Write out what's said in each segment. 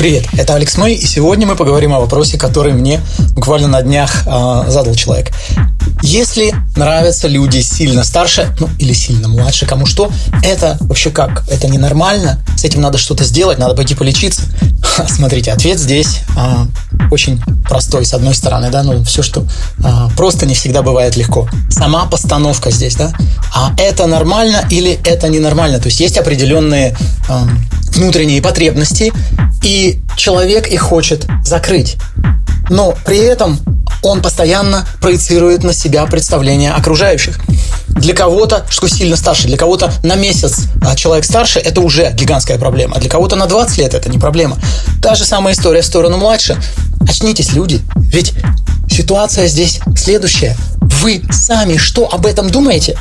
Привет, это Алекс Мэй, и сегодня мы поговорим о вопросе, который мне буквально на днях э, задал человек. Если нравятся люди сильно старше, ну или сильно младше, кому что, это вообще как? Это ненормально? С этим надо что-то сделать, надо пойти полечиться? Смотрите, ответ здесь а, очень простой, с одной стороны, да, ну все, что а, просто не всегда бывает легко. Сама постановка здесь, да, а это нормально или это ненормально? То есть есть определенные а, внутренние потребности, и человек их хочет закрыть. Но при этом он постоянно проецирует на себя представление окружающих. Для кого-то, что сильно старше, для кого-то на месяц а человек старше – это уже гигантская проблема. А для кого-то на 20 лет – это не проблема. Та же самая история в сторону младше. Очнитесь, люди. Ведь ситуация здесь следующая. Вы сами что об этом думаете?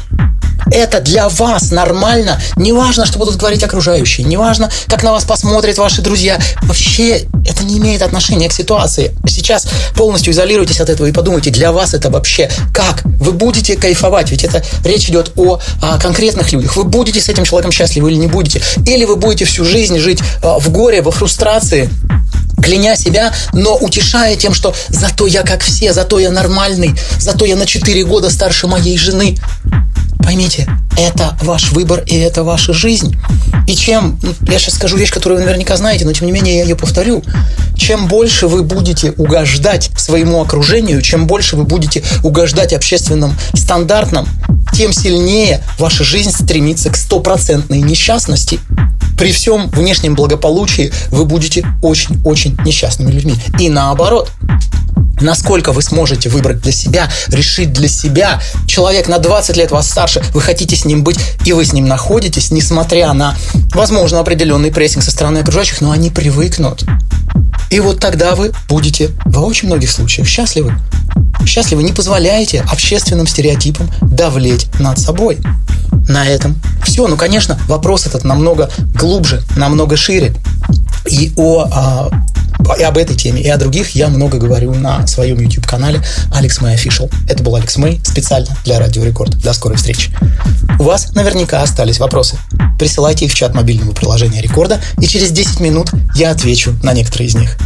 Это для вас нормально. Не важно, что будут говорить окружающие. Не важно, как на вас посмотрят ваши друзья. Вообще это не имеет отношения к ситуации. Сейчас полностью изолируйтесь от этого и подумайте, для вас это вообще как? Вы будете кайфовать, ведь это речь идет о, о конкретных людях. Вы будете с этим человеком счастливы или не будете? Или вы будете всю жизнь жить а, в горе, во фрустрации, кляня себя, но утешая тем, что зато я как все, зато я нормальный, зато я на 4 года старше моей жены. Поймите, это ваш выбор и это ваша жизнь. И чем, ну, я сейчас скажу вещь, которую вы наверняка знаете, но тем не менее я ее повторю, чем больше вы будете угождать своему окружению, чем больше вы будете угождать общественным стандартам, тем сильнее ваша жизнь стремится к стопроцентной несчастности. При всем внешнем благополучии вы будете очень-очень несчастными людьми. И наоборот, насколько вы сможете выбрать для себя, решить для себя. Человек на 20 лет вас старше, вы хотите с ним быть, и вы с ним находитесь, несмотря на, возможно, определенный прессинг со стороны окружающих, но они привыкнут. И вот тогда вы будете во очень многих случаях счастливы. Счастливы не позволяете общественным стереотипам давлеть над собой. На этом все. Ну, конечно, вопрос этот намного глубже, намного шире. И о а, и об этой теме, и о других я много говорю на своем YouTube-канале Алекс Мэй Official. Это был Алекс Мэй специально для Радио Рекорд. До скорой встречи. У вас наверняка остались вопросы. Присылайте их в чат мобильного приложения Рекорда, и через 10 минут я отвечу на некоторые из них.